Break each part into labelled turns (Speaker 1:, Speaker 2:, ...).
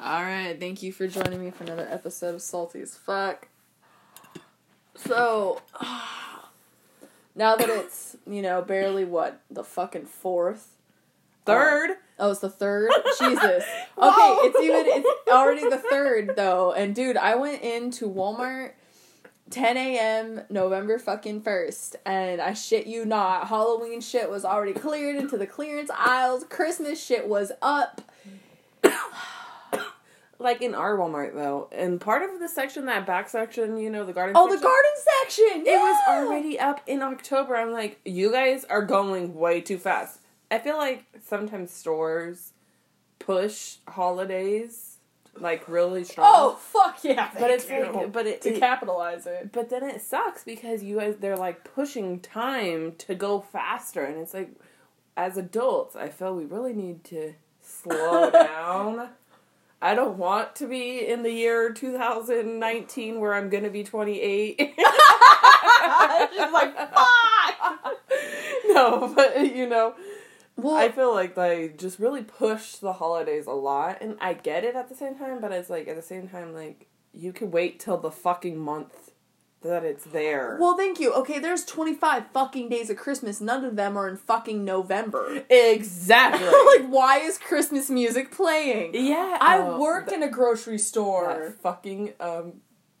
Speaker 1: Alright, thank you for joining me for another episode of Salty as Fuck. So, now that it's, you know, barely what, the fucking fourth?
Speaker 2: Third.
Speaker 1: Oh, oh it's the third? Jesus. Okay, it's even, it's already the third though. And dude, I went into Walmart 10 a.m. November fucking 1st, and I shit you not, Halloween shit was already cleared into the clearance aisles, Christmas shit was up.
Speaker 2: Like in our Walmart though, and part of the section, that back section, you know, the garden.
Speaker 1: Oh, the
Speaker 2: section,
Speaker 1: garden section!
Speaker 2: It was already up in October. I'm like, you guys are going way too fast. I feel like sometimes stores push holidays like really strong.
Speaker 1: Oh fuck yeah!
Speaker 2: but it's like, but it,
Speaker 1: to
Speaker 2: it-
Speaker 1: capitalize it.
Speaker 2: but then it sucks because you guys they're like pushing time to go faster, and it's like, as adults, I feel we really need to slow down. I don't want to be in the year 2019 where I'm gonna be 28.
Speaker 1: She's like, fuck.
Speaker 2: no, but you know,
Speaker 1: Well,
Speaker 2: I feel like they just really push the holidays a lot, and I get it at the same time, but it's like at the same time, like you can wait till the fucking month that it's there.
Speaker 1: well, thank you. Okay, there's 25 fucking days of Christmas. None of them are in fucking November.
Speaker 2: exactly.
Speaker 1: like, why is Christmas music playing?
Speaker 2: yeah,
Speaker 1: I
Speaker 2: oh,
Speaker 1: worked in a grocery store.
Speaker 2: fucking um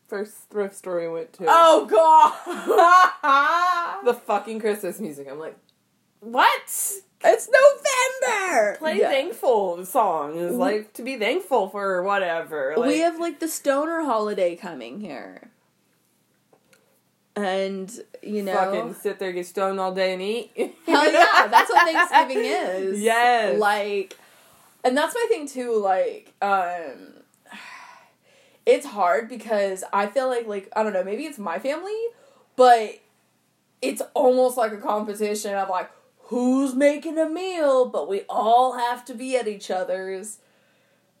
Speaker 2: first thrift store we went to.
Speaker 1: Oh god!
Speaker 2: the fucking Christmas music. I'm like, what?
Speaker 1: it's November.
Speaker 2: Play
Speaker 1: Yeah.
Speaker 2: thankful songs, like to be thankful for whatever. Like,
Speaker 1: we have like the stoner holiday coming here. And you know
Speaker 2: fucking sit there, get stoned all day, and eat.
Speaker 1: Hell yeah, that's what Thanksgiving is.
Speaker 2: Yes.
Speaker 1: Like and that's my thing too, like, um it's hard because I feel like like I don't know, maybe it's my family, but it's almost like a competition of like who's making a meal, but we all have to be at each other's.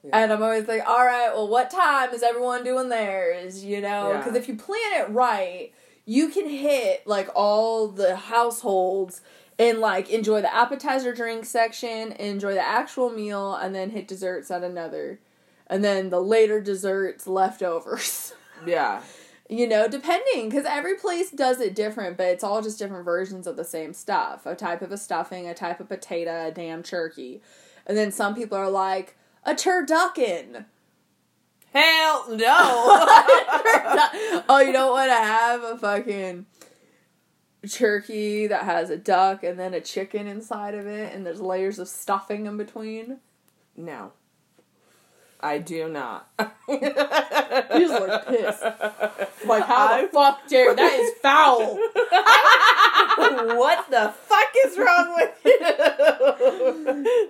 Speaker 2: Yeah.
Speaker 1: And I'm always like, all right, well, what time is everyone doing theirs? You know,
Speaker 2: Yeah.
Speaker 1: because if you plan it right, you can hit like all the households and like enjoy the appetizer drink section, enjoy the actual meal, and then hit desserts at another, and then the later desserts leftovers.
Speaker 2: yeah.
Speaker 1: you know, depending because every place does it different, but it's all just different versions of the same stuff. A type of a stuffing, a type of potato, a damn turkey, and then some people are like a turducken.
Speaker 2: Hell no.
Speaker 1: oh, you don't want to have a fucking turkey that has a duck and then a chicken inside of it, and there's layers of stuffing in between.
Speaker 2: no. I do not.
Speaker 1: You just look pissed. Like how
Speaker 2: I-
Speaker 1: the fuck dare that is foul.
Speaker 2: what the fuck is wrong with you?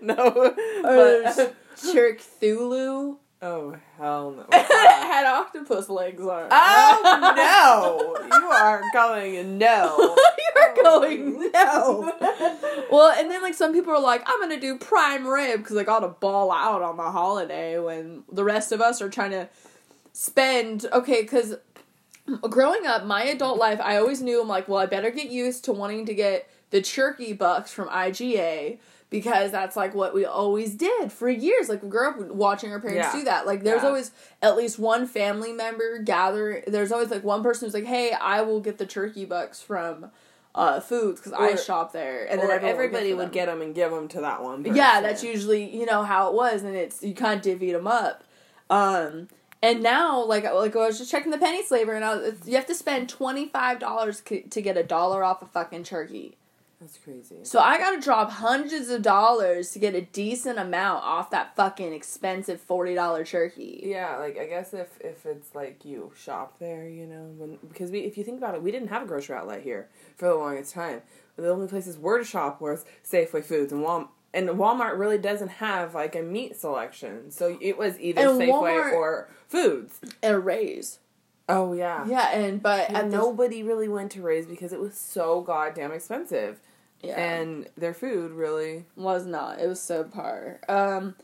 Speaker 2: no.
Speaker 1: Oh, there's
Speaker 2: But,
Speaker 1: Chirkthulu.
Speaker 2: Oh, hell no.
Speaker 1: had octopus legs on.
Speaker 2: Oh, no. You are going no.
Speaker 1: You're oh, going no. well, and then like some people are like, I'm gonna do prime rib because I got to ball out on the holiday when the rest of us are trying to spend. Okay, because growing up, my adult life, I always knew I'm like, well, I better get used to wanting to get the turkey bucks from IGA. Because that's like what we always did for years. Like we grew up watching our parents
Speaker 2: Yeah.
Speaker 1: do that. Like there's
Speaker 2: Yeah.
Speaker 1: always at least one family member gather. There's always like one person who's like, "Hey, I will get the turkey bucks from uh, Foods because I shop there."
Speaker 2: And
Speaker 1: then
Speaker 2: everybody would get them and give them to that one.
Speaker 1: Yeah, that's usually you know how it was, and it's you kind of divvied them up. Um, and now, like like I was just checking the PennySaver, and I was, you have to spend twenty five dollars c- to get a dollar off a fucking turkey.
Speaker 2: That's crazy.
Speaker 1: So I got to drop hundreds of dollars to get a decent amount off that fucking expensive forty dollar turkey.
Speaker 2: Yeah, like I guess if if it's like you shop there, you know, when because we if you think about it, we didn't have a grocery outlet here for the longest time. The only places were to shop was Safeway Foods and Walmart. And Walmart really doesn't have like a meat selection, so it was either
Speaker 1: And
Speaker 2: Safeway
Speaker 1: Walmart-
Speaker 2: or Foods.
Speaker 1: And a raise.
Speaker 2: Oh yeah,
Speaker 1: Yeah, and but
Speaker 2: And nobody really went to Ray's because it was so goddamn expensive,
Speaker 1: yeah.
Speaker 2: and their food really.
Speaker 1: was not. It was subpar. Um,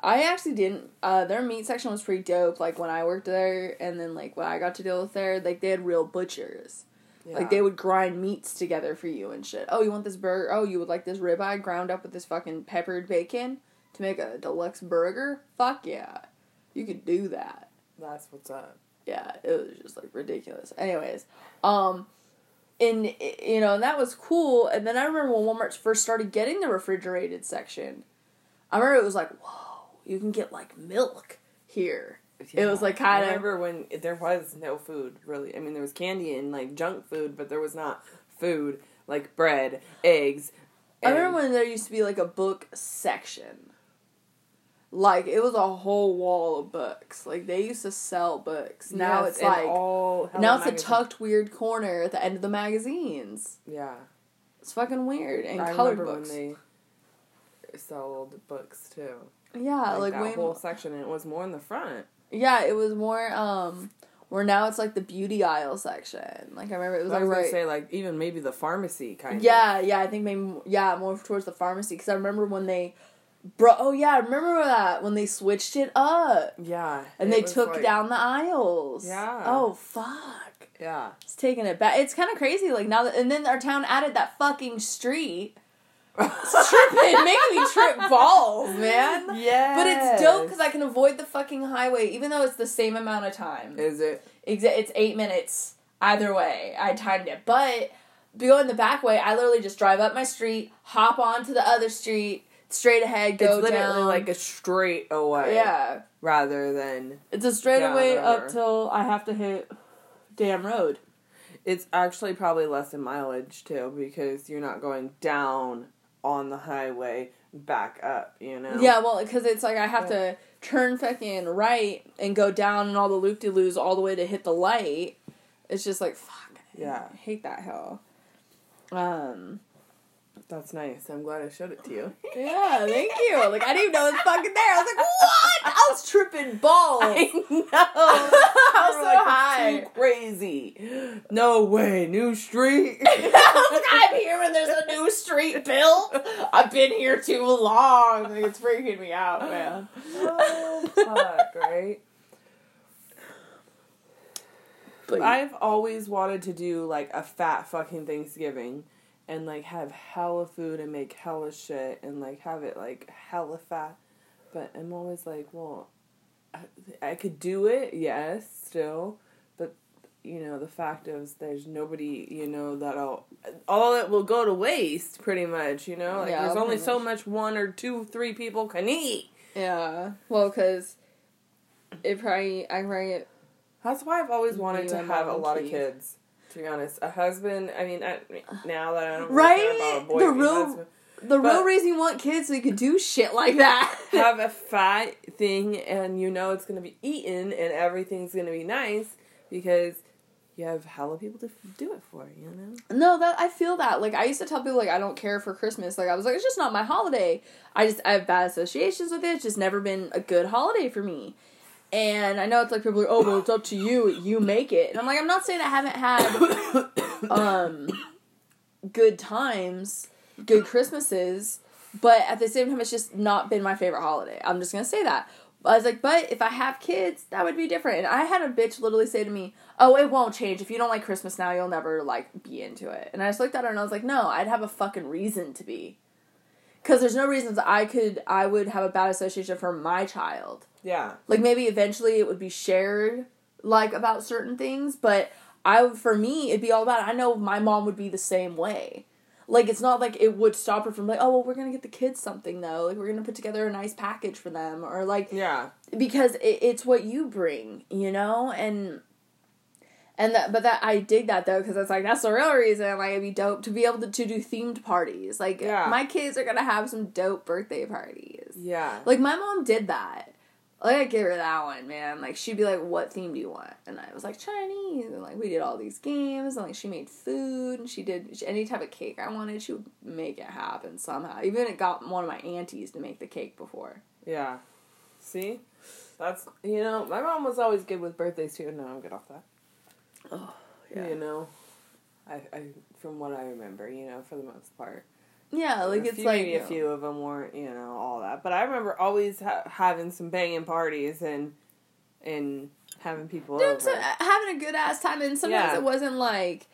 Speaker 1: I actually didn't. Uh, their meat section was pretty dope. Like when I worked there, and then like when I got to deal with there, like they had real butchers.
Speaker 2: Yeah.
Speaker 1: Like they would grind meats together for you and shit. Oh, you want this burger? Oh, you would like this ribeye ground up with this fucking peppered bacon to make a deluxe burger? Fuck yeah. You could do that.
Speaker 2: That's what's up.
Speaker 1: Yeah, it was just like ridiculous. Anyways, um, and you know, and that was cool. And then I remember when Walmart first started getting the refrigerated section. I remember it was like, whoa, you can get like milk here. It was like
Speaker 2: I
Speaker 1: kind of
Speaker 2: remember when there was no food really. I mean, there was candy and like junk food, but there was not food like bread, eggs.
Speaker 1: I
Speaker 2: and-
Speaker 1: remember when there used to be like a book section. Like it was a whole wall of books. Like they used to sell books. Now
Speaker 2: Yes,
Speaker 1: it's like
Speaker 2: all
Speaker 1: now it's
Speaker 2: magazines.
Speaker 1: a tucked weird corner at the end of the magazines.
Speaker 2: Yeah,
Speaker 1: It's fucking weird and
Speaker 2: I
Speaker 1: colored books.
Speaker 2: when they sold books too.
Speaker 1: yeah,
Speaker 2: like,
Speaker 1: like,
Speaker 2: that whole section, and it was more in the front.
Speaker 1: Yeah, it was more um where now it's like the beauty aisle section. Like I remember it was
Speaker 2: I
Speaker 1: like
Speaker 2: was
Speaker 1: right
Speaker 2: gonna say like even maybe the pharmacy kind of.
Speaker 1: Yeah, yeah, I think maybe yeah, more towards the pharmacy because I remember when they bro oh yeah, I remember that when they switched it up
Speaker 2: yeah,
Speaker 1: and they took
Speaker 2: like-
Speaker 1: down the aisles.
Speaker 2: Yeah.
Speaker 1: Oh fuck.
Speaker 2: Yeah,
Speaker 1: It's taking it back. It's kind of crazy like now that and then our town added that fucking street. It's tripping, making me trip balls, man.
Speaker 2: Yeah,
Speaker 1: But it's dope because I can avoid the fucking highway, even though it's the same amount of time.
Speaker 2: Is it?
Speaker 1: Exa- It's eight minutes either way. I timed it, but going the back way, I literally just drive up my street, hop onto the other street, straight ahead, go
Speaker 2: it's literally
Speaker 1: down.
Speaker 2: like a straight away.
Speaker 1: yeah,
Speaker 2: Rather than
Speaker 1: it's a straightaway
Speaker 2: Down
Speaker 1: up till I have to hit damn road.
Speaker 2: it's actually probably less in mileage too because you're not going down on the highway back up. You know.
Speaker 1: Yeah, well, because it's like I have to turn fucking right and go down and all the loop de loos all the way to hit the light. It's just like fuck.
Speaker 2: Yeah.
Speaker 1: I hate that hell. Um.
Speaker 2: That's nice. I'm glad I showed it to you.
Speaker 1: Yeah, thank you. Like I didn't even know it was fucking there. I was like, what? I was tripping balls.
Speaker 2: I know.
Speaker 1: I was so
Speaker 2: like,
Speaker 1: high.
Speaker 2: Too crazy. No way. New street.
Speaker 1: I was like, I'm here when there's a new street built. I've been here too long. Like, it's freaking me out, oh, man.
Speaker 2: oh fuck! Right.
Speaker 1: But
Speaker 2: I've always wanted to do like a fat fucking Thanksgiving and like have hella food and make hella shit and like have it like hella fat. But I'm always like, well, I, I could do it, yes, still. But, you know, the fact is there's nobody, you know, that'll. All it will go to waste, pretty much, you know? Like,
Speaker 1: Yeah,
Speaker 2: there's only
Speaker 1: pretty
Speaker 2: so
Speaker 1: much.
Speaker 2: much one or two, three people can eat.
Speaker 1: yeah, well, because it probably I probably
Speaker 2: That's why I've always wanted to have a lot of kids. To be honest, a husband. I mean, I, now that I don't really care
Speaker 1: Right?
Speaker 2: about a boy,
Speaker 1: The real-
Speaker 2: husband,
Speaker 1: the real reason you want kids so you could do shit like that.
Speaker 2: have a fat thing, and you know it's gonna be eaten, and everything's gonna be nice because you have hella people to do it for. You know.
Speaker 1: No, that I feel that. Like I used to tell people like I don't care for Christmas. Like I was like, it's just not my holiday. I just I have bad associations with it. It's just never been a good holiday for me. And I know it's like people are like, oh well it's up to you, you make it. And I'm like, I'm not saying I haven't had um good times, good Christmases, but at the same time it's just not been my favorite holiday. I'm just gonna say that. I was like, but if I have kids, that would be different. And I had a bitch literally say to me, "Oh, it won't change. If you don't like Christmas now, you'll never like be into it." And I just looked at her and I was like, "No, I'd have a fucking reason to be." Cuz there's no reasons I could I would have a bad association for my child.
Speaker 2: Yeah.
Speaker 1: Like maybe eventually it would be shared like about certain things, but I for me it'd be all about I know my mom would be the same way. Like it's not like it would stop her from like, oh well we're gonna get the kids something though. Like we're gonna put together a nice package for them or like
Speaker 2: Yeah.
Speaker 1: because it, it's what you bring, you know, and and that but that I dig that though because it's like that's the real reason like it'd be dope to be able to, to do themed parties. Like
Speaker 2: Yeah.
Speaker 1: my kids are gonna have some dope birthday parties.
Speaker 2: Yeah.
Speaker 1: Like my mom did that. Like I gave her that one, man. Like she'd be like, "What theme do you want?" And I was like, "Chinese." And like we did all these games, and like she made food, and she did any type of cake I wanted. She would make it happen somehow. Even it got one of my aunties to make the cake before.
Speaker 2: Yeah. See, that's you know my mom was always good with birthdays too. No, I'm good off that.
Speaker 1: Oh
Speaker 2: You know, I, I from what I remember, you know, for the most part.
Speaker 1: Yeah, like it's
Speaker 2: few,
Speaker 1: like
Speaker 2: maybe a few of them weren't, you know, all that. But I remember always ha- having some banging parties and and having people
Speaker 1: Dude,
Speaker 2: over.
Speaker 1: so, uh, having a good ass time, and sometimes
Speaker 2: Yeah.
Speaker 1: it wasn't like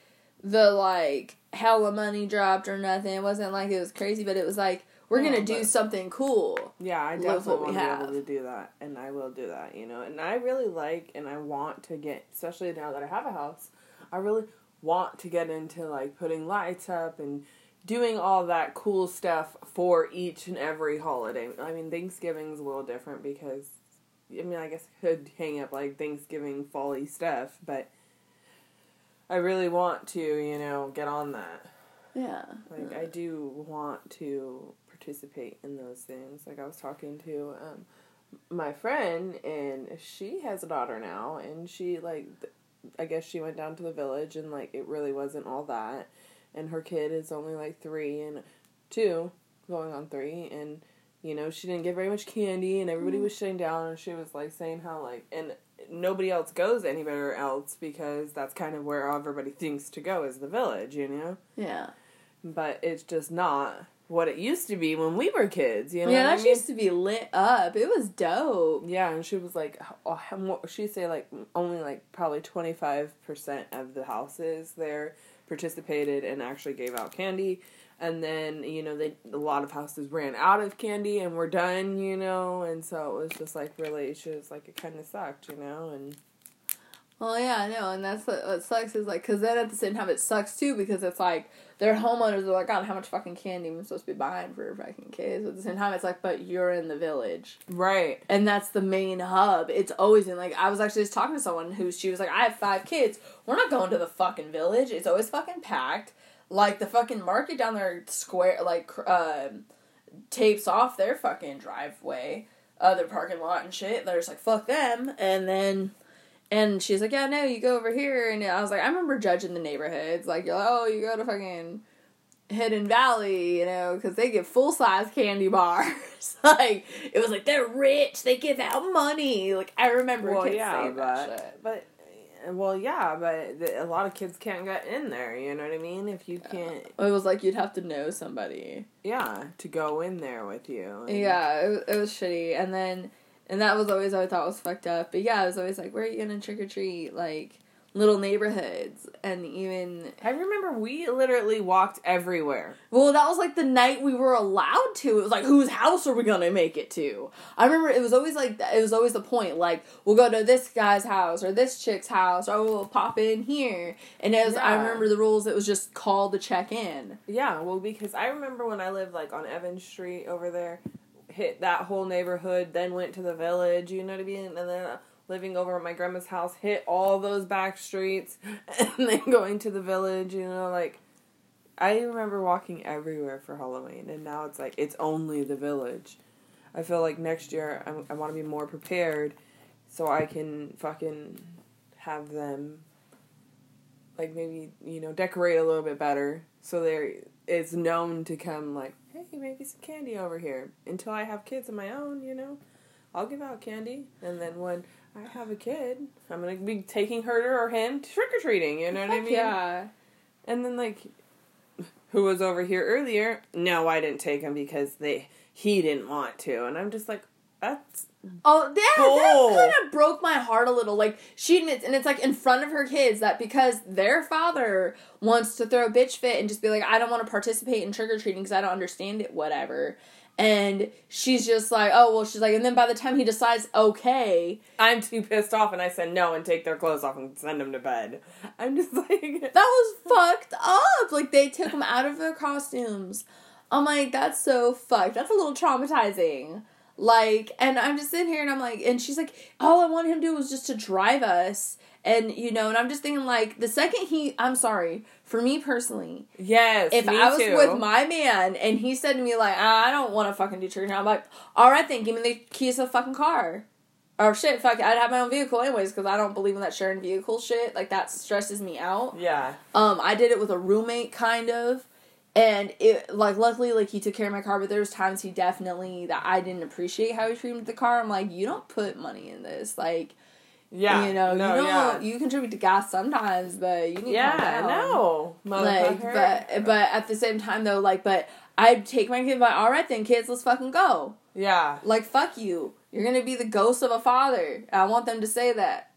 Speaker 1: the like hella money dropped or nothing. It wasn't like it was crazy, but it was like we're
Speaker 2: Oh,
Speaker 1: gonna do something cool.
Speaker 2: Yeah, I definitely want to be able to do that, and I will do that. You know, and I really like, and I want to get, especially now that I have a house, I really want to get into like putting lights up and doing all that cool stuff for each and every holiday. I mean, Thanksgiving's a little different because, I mean, I guess I could hang up like Thanksgiving folly stuff, but I really want to, you know, get on that.
Speaker 1: Yeah.
Speaker 2: Like I do want to participate in those things. Like I was talking to um my friend and she has a daughter now and she like th- I guess she went down to the village and like it really wasn't all that and her kid is only like 3 and 2 going on 3 and you know she didn't get very much candy and everybody mm. was shutting down and she was like saying how like and nobody else goes anywhere else because that's kind of where everybody thinks to go is the village, you know?
Speaker 1: Yeah.
Speaker 2: but it's just not what it used to be when we were kids. You know,
Speaker 1: yeah,
Speaker 2: what I
Speaker 1: that
Speaker 2: mean?
Speaker 1: used to be lit up. It was dope.
Speaker 2: Yeah, and she was like, uh, oh, she say like only like probably twenty five percent of the houses there participated and actually gave out candy, and then you know they a lot of houses ran out of candy and were done, you know, and so it was just like really she was like it kind of sucked, you know, and
Speaker 1: Well, yeah, I know, and that's what, what sucks is like, because then at the same time it sucks too because it's like their homeowners are like, God, how much fucking candy am I supposed to be buying for fucking kids? But at the same time, it's like, but you're in the village,
Speaker 2: right,
Speaker 1: and that's the main hub. It's always in like I was actually just talking to someone who she was like, I have five kids. We're not going to the fucking village. It's always fucking packed. Like the fucking market down there, square like um tapes off their fucking driveway, uh, their parking lot and shit. They're just like fuck them, and then. And she's like, yeah, no, you go over here. And I was like, I remember judging the neighborhoods. Like, you're like, oh, you go to fucking Hidden Valley, you know, because they get full size candy bars. like, it was like, they're rich. They give out money. Like, I remember
Speaker 2: well,
Speaker 1: kids
Speaker 2: yeah,
Speaker 1: saying that
Speaker 2: but
Speaker 1: shit.
Speaker 2: but well, yeah, but the, a lot of kids can't get in there. You know what I mean? If you can't,
Speaker 1: It was like you'd have to know somebody.
Speaker 2: yeah, to go in there with you. and-
Speaker 1: Yeah, it, it was shitty. And then, and that was always what I thought was fucked up. But yeah, I was always like, where are you gonna trick or treat? Like, little neighborhoods. And even,
Speaker 2: I remember we literally walked everywhere.
Speaker 1: well, that was like the night we were allowed to. It was like, whose house are we gonna make it to? I remember it was always like, it was always the point. Like, we'll go to this guy's house or this chick's house or we'll pop in here. And as was, I remember the rules, it was just call to check in.
Speaker 2: Yeah, well, because I remember when I lived like on Evans Street over there, hit that whole neighborhood, then went to the village. You know what I mean? And then living over at my grandma's house, hit all those back streets, and then going to the village. You know, like I remember walking everywhere for Halloween, and now it's like it's only the village. I feel like next year I'm, I want to be more prepared, so I can fucking have them like maybe you know decorate a little bit better so there it's known to come like hey maybe some candy over here. Until i have kids of my own you know? I'll give out candy. And then when i have a kid i'm gonna be taking her or him trick-or-treating you know what i mean?
Speaker 1: Yeah.
Speaker 2: and then like who was over here earlier? No i didn't take him because they he didn't want to. And i'm just like that's
Speaker 1: Oh, that, that kind of broke my heart a little. Like, she admits, and it's like in front of her kids, that because their father wants to throw a bitch fit and just be like, I don't want to participate in trick or treating because I don't understand it, whatever. And she's just like, oh, well, she's like, and then by the time he decides, okay,
Speaker 2: i'm too pissed off and i said no and take their clothes off and send them to bed i'm just like
Speaker 1: that was fucked up. Like, they took them out of their costumes. I'm like, that's so fucked. That's a little traumatizing. Like, and I'm just sitting here and I'm like, and she's like, all I wanted him to do was just to drive us. And, you know, and I'm just thinking, like, the second he, I'm sorry, for me personally,
Speaker 2: yes
Speaker 1: if I was
Speaker 2: too.
Speaker 1: with my man and he said to me, like, "Ah, I don't want to fucking do church now, I'm like, all right, then give me the keys to the fucking car. Or shit, fuck, I'd have my own vehicle anyways because I don't believe in that sharing vehicle shit. Like, that stresses me out.
Speaker 2: yeah
Speaker 1: Um, I did it with a roommate, kind of, and it like luckily like he took care of my car, but there was times he definitely that I didn't appreciate how he treated the car. I'm like, you don't put money in this, like
Speaker 2: Yeah.
Speaker 1: you know,
Speaker 2: no,
Speaker 1: you know,
Speaker 2: yeah.
Speaker 1: you contribute to gas sometimes, but you need
Speaker 2: yeah, no.
Speaker 1: like, but but at the same time though, like, but I'd take my kid, like, all right then, kids, let's fucking go.
Speaker 2: yeah.
Speaker 1: Like, fuck you, you're gonna be the ghost of a father. I want them to say that,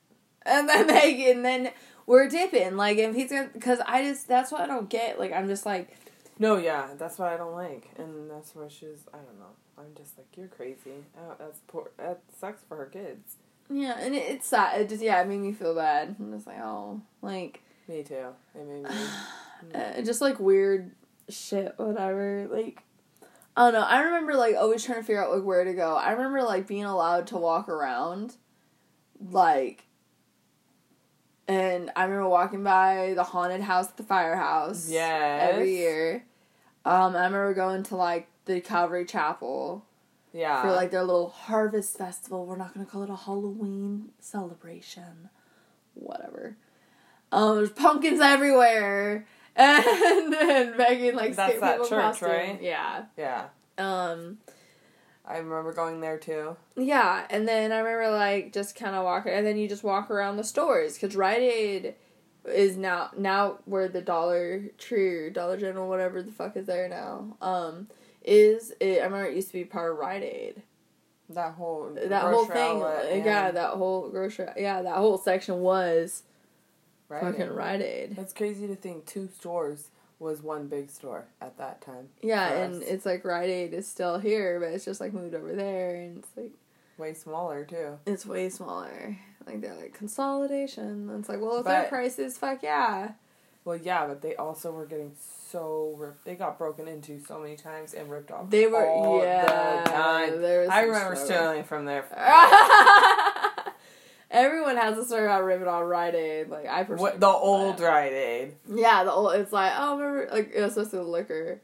Speaker 1: and then they and then we're dipping like if he's gonna because I just that's what I don't get. Like, I'm just like
Speaker 2: No, yeah, that's what I don't like, and that's why she's. I don't know. I'm just like you're crazy. Oh, that's poor. That sucks for her kids.
Speaker 1: Yeah, and it, it's sad. It just yeah, it made me feel bad. I'm just like oh, like
Speaker 2: Me too. It made me.
Speaker 1: uh, just like weird shit, whatever. Like I don't know. I remember like always trying to figure out like where to go. I remember like being allowed to walk around, like. And I remember walking by the haunted house at the firehouse.
Speaker 2: Yes.
Speaker 1: Every year. Um, I remember going to like the Calvary Chapel
Speaker 2: yeah.
Speaker 1: for like their little harvest festival. We're not gonna call it a Halloween celebration. Whatever. Um, there's pumpkins everywhere. And then Megan like
Speaker 2: That's that church,
Speaker 1: costume.
Speaker 2: right?
Speaker 1: Yeah.
Speaker 2: Yeah.
Speaker 1: Um
Speaker 2: I remember going there too.
Speaker 1: yeah, and then I remember like just kind of walking, and then you just walk around the stores because Rite Aid is now now where the Dollar Tree or Dollar General whatever the fuck is there now. Um, is it? I remember it used to be part of Rite Aid.
Speaker 2: That whole
Speaker 1: That whole thing,
Speaker 2: outlet
Speaker 1: uh, yeah, that whole grocery, yeah, that whole section was
Speaker 2: Rite
Speaker 1: fucking
Speaker 2: Aid.
Speaker 1: Rite Aid.
Speaker 2: It's crazy to think two stores was one big store at that time.
Speaker 1: Yeah, and
Speaker 2: us.
Speaker 1: it's like Rite Aid is still here, but it's just like moved over there, and it's like
Speaker 2: Way smaller too.
Speaker 1: it's way smaller. Like they're like consolidation. And it's like, well, if their prices, fuck yeah.
Speaker 2: Well, yeah, but they also were getting so ripped. They got broken into so many times and ripped off.
Speaker 1: They were
Speaker 2: all
Speaker 1: yeah.
Speaker 2: the time.
Speaker 1: there was
Speaker 2: I remember stealing from there.
Speaker 1: Everyone has a story about ripping on Rite Aid. Like I personally
Speaker 2: What the old
Speaker 1: that.
Speaker 2: Rite Aid?
Speaker 1: Yeah, the old. It's like oh, remember like especially the liquor.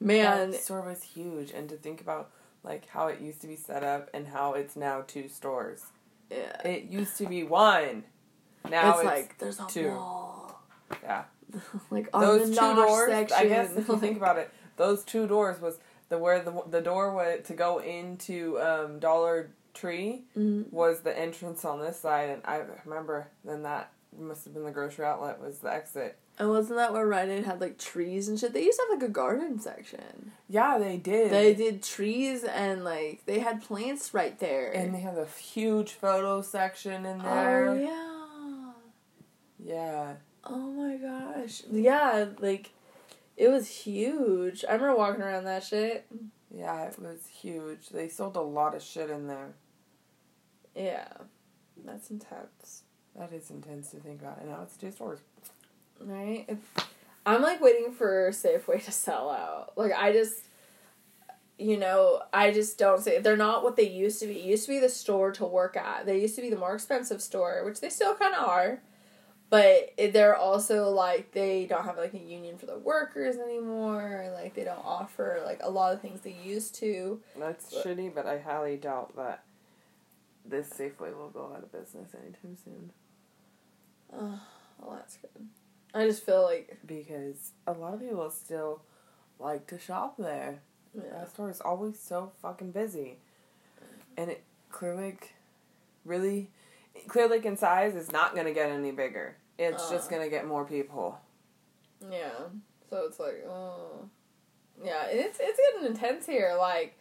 Speaker 1: Man,
Speaker 2: that store was huge, and to think about like how it used to be set up and how it's now two stores.
Speaker 1: yeah.
Speaker 2: It used to be one. Now
Speaker 1: it's,
Speaker 2: it's,
Speaker 1: like there's a
Speaker 2: two.
Speaker 1: wall.
Speaker 2: yeah.
Speaker 1: like on
Speaker 2: Those
Speaker 1: the
Speaker 2: two doors.
Speaker 1: section.
Speaker 2: I guess if you think about it, those two doors was the where the the door was to go into um, Dollar Tree
Speaker 1: Mhm.
Speaker 2: was the entrance on this side, and I remember then that must have been the grocery outlet was the exit.
Speaker 1: And wasn't that where Rite Aid had like trees and shit? They used to have like a garden section.
Speaker 2: Yeah, they did.
Speaker 1: They did trees and like they had plants right there.
Speaker 2: and they have a huge photo section in there.
Speaker 1: oh
Speaker 2: there.
Speaker 1: yeah.
Speaker 2: yeah.
Speaker 1: Oh my gosh. Yeah, like it was huge. I remember walking around that shit.
Speaker 2: Yeah, it was huge. They sold a lot of shit in there.
Speaker 1: Yeah. That's intense.
Speaker 2: That is intense to think about. And now it's two stores.
Speaker 1: Right? If- I'm like waiting for Safeway to sell out. Like I just you know, I just don't say they're not what they used to be. It used to be the store to work at. They used to be the more expensive store, which they still kind of are. But they're also like they don't have like a union for the workers anymore. Like they don't offer like a lot of things they used to.
Speaker 2: That's
Speaker 1: But-
Speaker 2: shitty, but I highly doubt that this Safeway will go out of business anytime soon.
Speaker 1: Oh, well, that's good. I just feel like
Speaker 2: Because a lot of people still like to shop there.
Speaker 1: yeah.
Speaker 2: That store is always so fucking busy. And it Clear Lake really Clear Lake in size is not gonna get any bigger. It's just
Speaker 1: Uh.
Speaker 2: gonna get more people.
Speaker 1: Yeah. So it's like, oh. Yeah, it's it's getting intense here. Like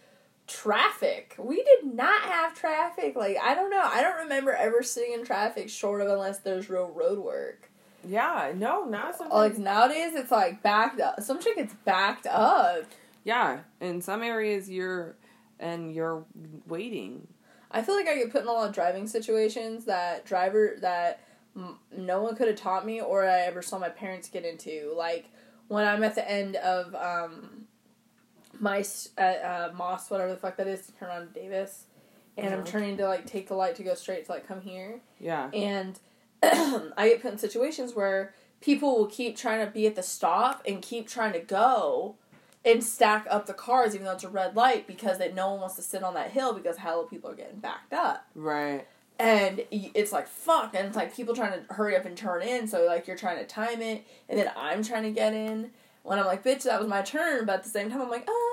Speaker 1: traffic. We did not have traffic. Like I don't know. I don't remember ever sitting in traffic short of unless there's real road work.
Speaker 2: Yeah, no, not sometimes
Speaker 1: Like nowadays it's like backed up. Some shit gets backed up.
Speaker 2: Yeah, in some areas you're and you're waiting.
Speaker 1: I feel like I get put in a lot of driving situations that driver that m- no one could have taught me or I ever saw my parents get into. Like when I'm at the end of um my uh, uh, Moss, whatever the fuck that is, to turn on Davis, and I'm
Speaker 2: Mhm.
Speaker 1: turning to like take the light to go straight to like come here,
Speaker 2: Yeah.
Speaker 1: and I get put in situations where people will keep trying to be at the stop and keep trying to go and stack up the cars even though it's a red light because that no one wants to sit on that hill because hella people are getting backed up
Speaker 2: Right.
Speaker 1: and it's like fuck and it's like people trying to hurry up and turn in so like you're trying to time it and then i'm trying to get in when i'm like bitch that was my turn but at the same time i'm like oh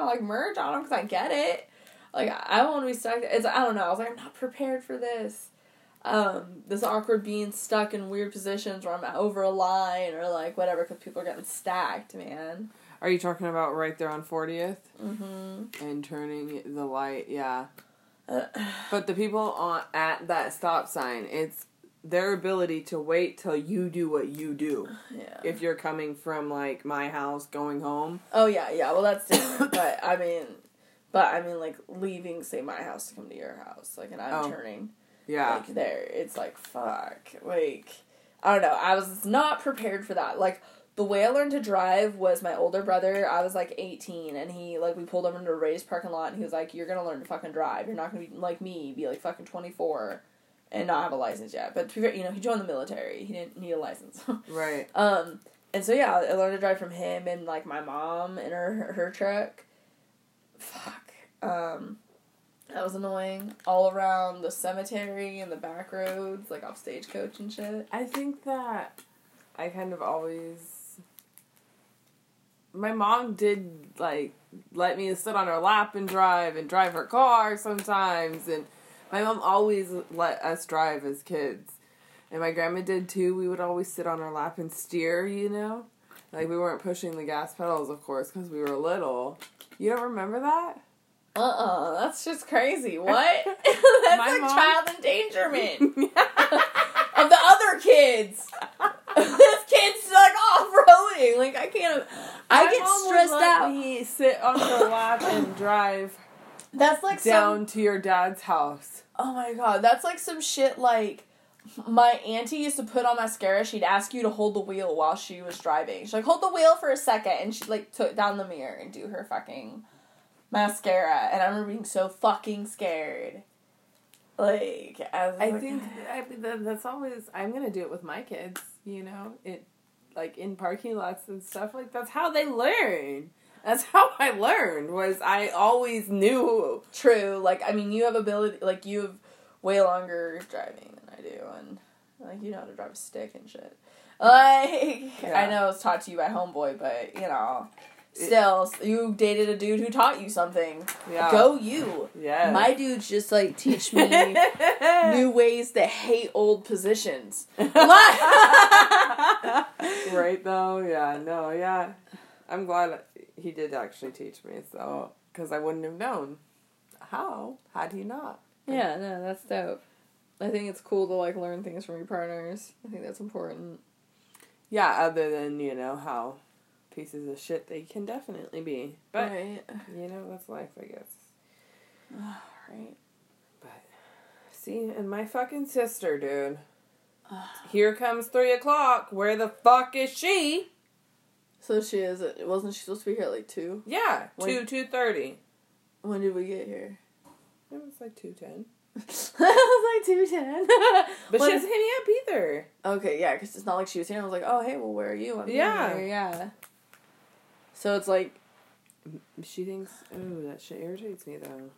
Speaker 1: well, i'm not gonna like merge on them because i get it like i don't want to be stuck it's i don't know i was like i'm not prepared for this um this awkward being stuck in weird positions where i'm over a line or like whatever because people are getting stacked man
Speaker 2: Are you talking about right there on 40th
Speaker 1: mm-hmm
Speaker 2: and turning the light? Yeah.
Speaker 1: uh,
Speaker 2: But the people on at that stop sign, it's their ability to wait till you do what you do.
Speaker 1: Yeah.
Speaker 2: If you're coming from like my house going home.
Speaker 1: oh yeah, yeah. Well, that's different. but I mean, but I mean, like leaving, say, my house to come to your house, like, and I'm
Speaker 2: Oh.
Speaker 1: turning
Speaker 2: Yeah.
Speaker 1: like there. It's like fuck. Like I don't know. I was not prepared for that. Like the way I learned to drive was my older brother. I was like 18, and he like we pulled him into a Ray's parking lot, and he was like, "You're gonna learn to fucking drive. You're not gonna be like me, be like fucking 24, and not have a license yet." But to be fair, you know, he joined the military. He didn't need a license.
Speaker 2: right.
Speaker 1: um, and so yeah, I learned to drive from him and like my mom in her her truck. Fuck. Um, that was annoying. All around the cemetery and the back roads, like off stagecoach and shit.
Speaker 2: I think that I kind of always. My mom did like let me sit on her lap and drive and drive her car sometimes, and my mom always let us drive as kids, and my grandma did too. We would always sit on her lap and steer, you know, like we weren't pushing the gas pedals, of course, because we were little. You don't remember that?
Speaker 1: Uh uh that's just crazy. What? that's
Speaker 2: My
Speaker 1: like
Speaker 2: mom-
Speaker 1: child endangerment of the other kids. this kid's like off roading. Like I can't. I
Speaker 2: My
Speaker 1: get
Speaker 2: mom would
Speaker 1: stressed out.
Speaker 2: Me sit on her lap and drive
Speaker 1: That's like some
Speaker 2: down to your dad's house.
Speaker 1: Oh my god, that's like some shit like my auntie used to put on mascara. She'd ask you to hold the wheel while she was driving. She's like, hold the wheel for a second, and she'd like took down the mirror and do her fucking mascara. And I remember being so fucking scared. Like, I, was
Speaker 2: I
Speaker 1: like,
Speaker 2: think I, that- that's always I'm gonna do it with my kids. You know, it like in parking lots and stuff like that's how they learn. That's how I learned. Was I always knew.
Speaker 1: true. Like, I mean, you have ability. Like, you have way longer driving than I do, and like you know how to drive a stick and shit. Like,
Speaker 2: Yeah.
Speaker 1: I know it's taught to you by homeboy, but you know. Still, you dated a dude who taught you something.
Speaker 2: Yeah.
Speaker 1: Go you.
Speaker 2: Yeah.
Speaker 1: My dudes just like teach me new ways to hate old positions.
Speaker 2: right though. Yeah. No. Yeah. I'm glad he did actually teach me. So because I wouldn't have known how had he not.
Speaker 1: yeah, no, that's dope. I think it's cool to like learn things from your partners. I think that's important.
Speaker 2: Yeah. Other than you know how pieces of shit they can definitely be, but
Speaker 1: right.
Speaker 2: you know that's life, I guess.
Speaker 1: right.
Speaker 2: But see, and my fucking sister, dude. Here comes three o'clock. Where the fuck is she?
Speaker 1: So she is. Wasn't she supposed to be here at like two?
Speaker 2: Yeah,
Speaker 1: When-
Speaker 2: two two thirty.
Speaker 1: When did we get here?
Speaker 2: It was like two ten.
Speaker 1: it was like two ten.
Speaker 2: But
Speaker 1: What-
Speaker 2: she doesn't hit me up either.
Speaker 1: Okay, yeah, because it's not like she was here. I was like, oh hey, well where are you? I'm
Speaker 2: Yeah.
Speaker 1: here, yeah. So it's like
Speaker 2: She thinks, oh, that shit irritates me though.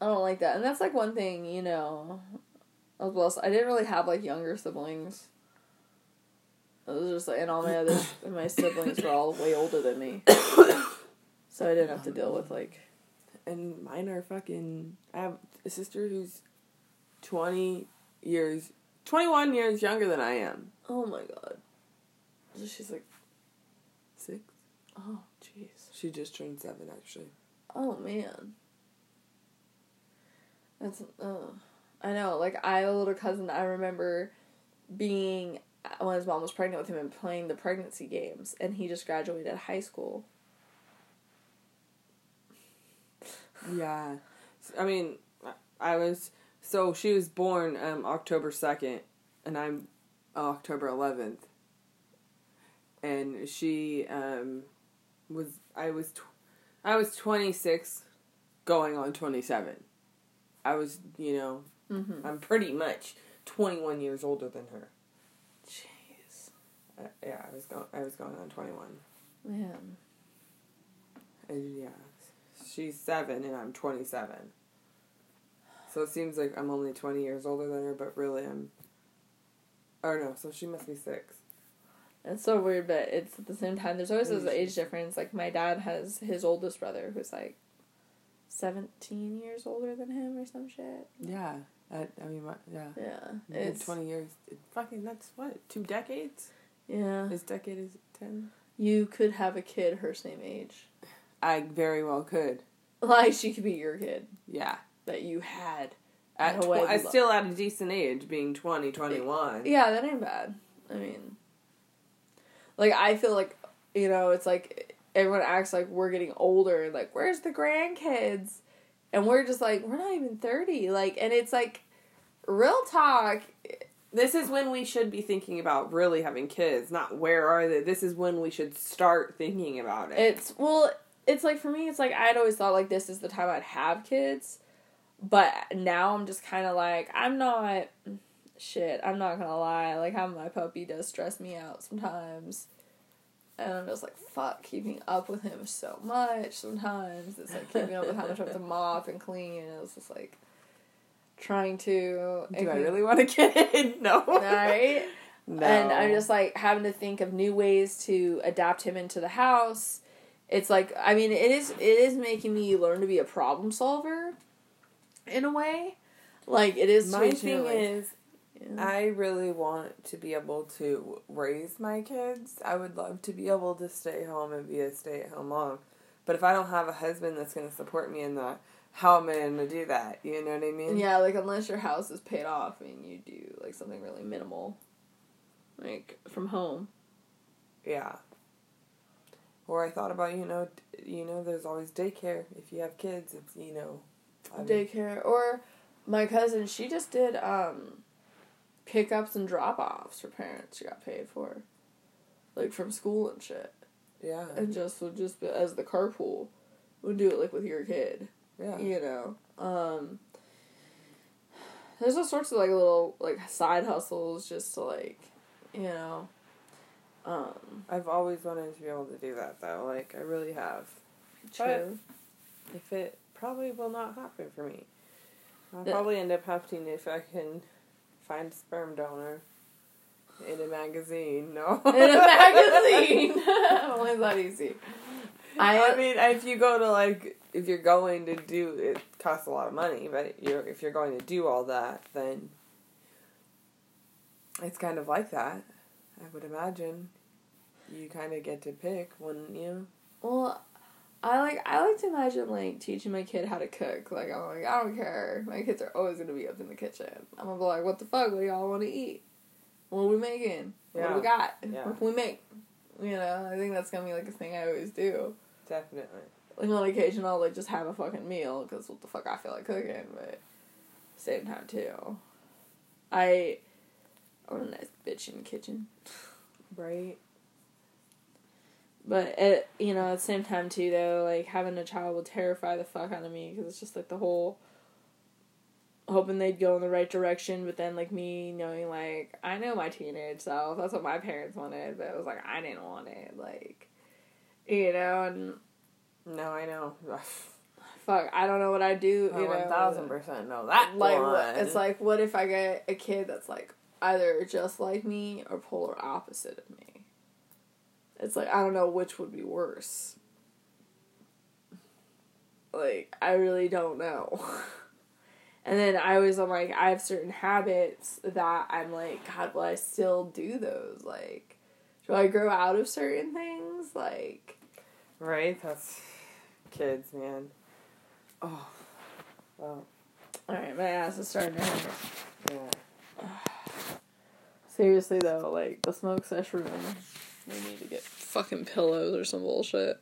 Speaker 1: I don't like that. And that's like one thing, you know. I was blessed. I didn't really have like younger siblings. It was just like, and all my other my siblings were all way older than me, so I didn't have to oh, deal with like.
Speaker 2: And mine are fucking. I have a sister who's twenty years, twenty one years younger than I am.
Speaker 1: Oh my god. So She's like,
Speaker 2: Six.
Speaker 1: oh jeez.
Speaker 2: She just turned seven, actually.
Speaker 1: Oh man. That's oh. I know. Like I have a little cousin. I remember being when his mom was pregnant with him and playing the pregnancy games, and he just graduated high school.
Speaker 2: Yeah, I mean, I was so she was born um October second, and I'm October eleventh, and she um was I was tw- I was twenty six, going on twenty seven. I was you know
Speaker 1: Mm-hmm.
Speaker 2: I'm pretty much twenty one years older than her. Uh, yeah, I was going I was going on twenty one,
Speaker 1: Man.
Speaker 2: and yeah, she's seven and I'm twenty seven. So it seems like I'm only 20 years older than her, but really I'm. Oh no, so she must be six.
Speaker 1: It's so weird, but it's at the same time. There's always this
Speaker 2: Mm.
Speaker 1: age difference. Like my dad has his oldest brother who's like seventeen years older than him or some shit.
Speaker 2: Yeah, I, I mean, my, yeah.
Speaker 1: Yeah,
Speaker 2: It's 20 years. Fucking, that's what? Two decades?
Speaker 1: Yeah.
Speaker 2: This decade is 10?
Speaker 1: You could have a kid her same age.
Speaker 2: I very well could.
Speaker 1: Like she could be your kid
Speaker 2: Yeah.
Speaker 1: that you had
Speaker 2: At tw- I still at a decent age, being 20, 21.
Speaker 1: Yeah, that ain't bad. I mean, like I feel like you know, it's like everyone acts like we're getting older and like where's the grandkids, and we're just like we're not even thirty. Like, and it's like real talk.
Speaker 2: This is when we should be thinking about really having kids, not where are they. This is when we should start thinking about it.
Speaker 1: It's well, it's like for me, it's like I'd always thought like this is the time I'd have kids, but now I'm just kind of like I'm not. Shit, I'm not gonna lie. Like having my puppy does stress me out sometimes, and I'm just like fuck keeping up with him so much. Sometimes it's like keeping up with how much I have to mop and clean, and it's just like trying to.
Speaker 2: Do I really want a kid? no.
Speaker 1: Right.
Speaker 2: No.
Speaker 1: And I'm just like having to think of new ways to adapt him into the house. It's like I mean it is it is making me learn to be a problem solver in a way. Like it is
Speaker 2: My thing
Speaker 1: like-
Speaker 2: is,
Speaker 1: yeah.
Speaker 2: I really want to be able to raise my kids. I would love to be able to stay home and be a stay at home mom. But if I don't have a husband that's going to support me in that, how am I to do that? You know what I mean?
Speaker 1: yeah, like unless your house is paid off and you do like something really minimal, like from home.
Speaker 2: Yeah. Or I thought about, you know, you know, there's always daycare. If you have kids, it's, you know. I mean-
Speaker 1: Daycare or my cousin, she just did um pickups and drop offs for parents. She got paid for, like from school and shit.
Speaker 2: Yeah.
Speaker 1: and just would just be, as the carpool would do it like with your kid
Speaker 2: Yeah.
Speaker 1: you know um there's all sorts of like little like side hustles just to like you know um
Speaker 2: I've always wanted to be able to do that, though. Like, I really have.
Speaker 1: true
Speaker 2: If it probably will not happen for me. I'll
Speaker 1: Yeah.
Speaker 2: probably end up having if I can find a sperm donor in a magazine. No.
Speaker 1: in a magazine only that easy
Speaker 2: I,
Speaker 1: I,
Speaker 2: mean, if you go to like, if you're going to do, it costs a lot of money. But you're if you're going to do all that, then it's kind of like that. I would imagine. You kind of get to pick when you.
Speaker 1: well I like I like to imagine like teaching my kid how to cook. Like I'm like I don't care. My kids are always gonna be up in the kitchen. I'm gonna be like, what the fuck? What do y'all want to eat? What are we making? Yeah. What do we got?
Speaker 2: Yeah.
Speaker 1: What can we make? You know, I think that's gonna be like a thing I always do.
Speaker 2: Definitely.
Speaker 1: Like on occasion, I'll like just have a fucking meal because what the fuck I feel like cooking, but same time too. I want a nice bitch in the kitchen,
Speaker 2: Right.
Speaker 1: but at you know at the same time too though, like having a child will terrify the fuck out of me because it's just like the whole hoping they'd go in the right direction, but then like me knowing like I know my teenage self. That's what my parents wanted, but it was like I didn't want it, like you know, and
Speaker 2: No, I know.
Speaker 1: fuck, I don't know what I do.
Speaker 2: I
Speaker 1: You
Speaker 2: one thousand percent know that
Speaker 1: like
Speaker 2: one.
Speaker 1: what, it's like what if I get a kid that's like either just like me or polar opposite of me. It's like I don't know which would be worse. Like I really don't know. and then I always I'm like I have certain habits that I'm like God will I still do those like do I grow out of certain things like
Speaker 2: right. That's kids, man. Oh, well,
Speaker 1: all right my ass is starting to hurt.
Speaker 2: yeah.
Speaker 1: Seriously though, like the smoke sesh room, we need to get fucking pillows or some bullshit.